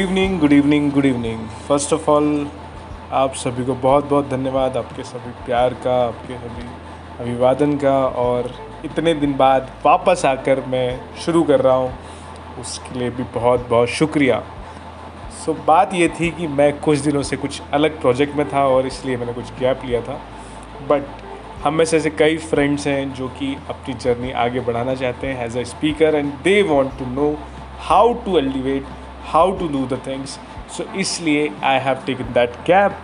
Evening good evening good evening first of all आप सभी को बहुत बहुत धन्यवाद आपके सभी प्यार का आपके सभी अभिवादन का और इतने दिन बाद वापस आकर मैं शुरू कर रहा हूँ। उसके लिए भी बहुत बहुत शुक्रिया। सो so, बात ये थी कि मैं कुछ दिनों से कुछ अलग प्रोजेक्ट में था और इसलिए मैंने कुछ गैप लिया था। बट हम में से ऐसे कई फ्रेंड्स हैं जो कि अपनी जर्नी आगे बढ़ाना चाहते हैं as a speaker and they want to know how to elevate how to do the things so इसलिए I have taken that gap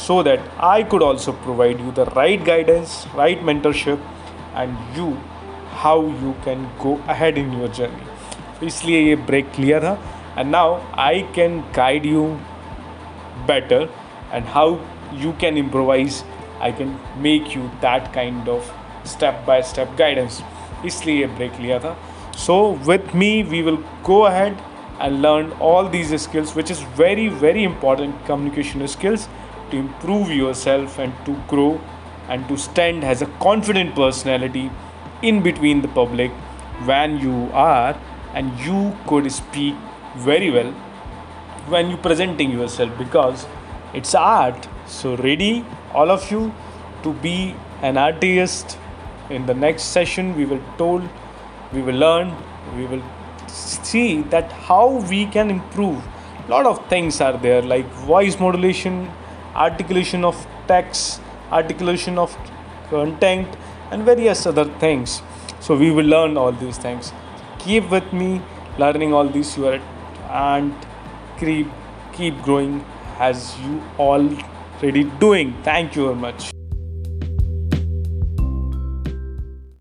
so that I could also provide you the right guidance, right mentorship, and you how you can go ahead in your journey. तो इसलिए ये break लिया था and now I can guide you better and how you can improvise i can make you that kind of step by step guidance इसलिए ये break लिया था so with me we will go ahead and learn all these skills which is very very important communication skills to improve yourself and to grow and to stand as a confident personality in between the public when you are and you could speak very well when you presenting yourself because it's art. So ready all of you to be an artist. In the next session we will told we will learn we will see that how we can improve. A lot of things are there like voice modulation articulation of text articulation of content and various other things. So we will learn all these things. Keep with me learning all these you are and keep keep growing as you already doing. Thank you very much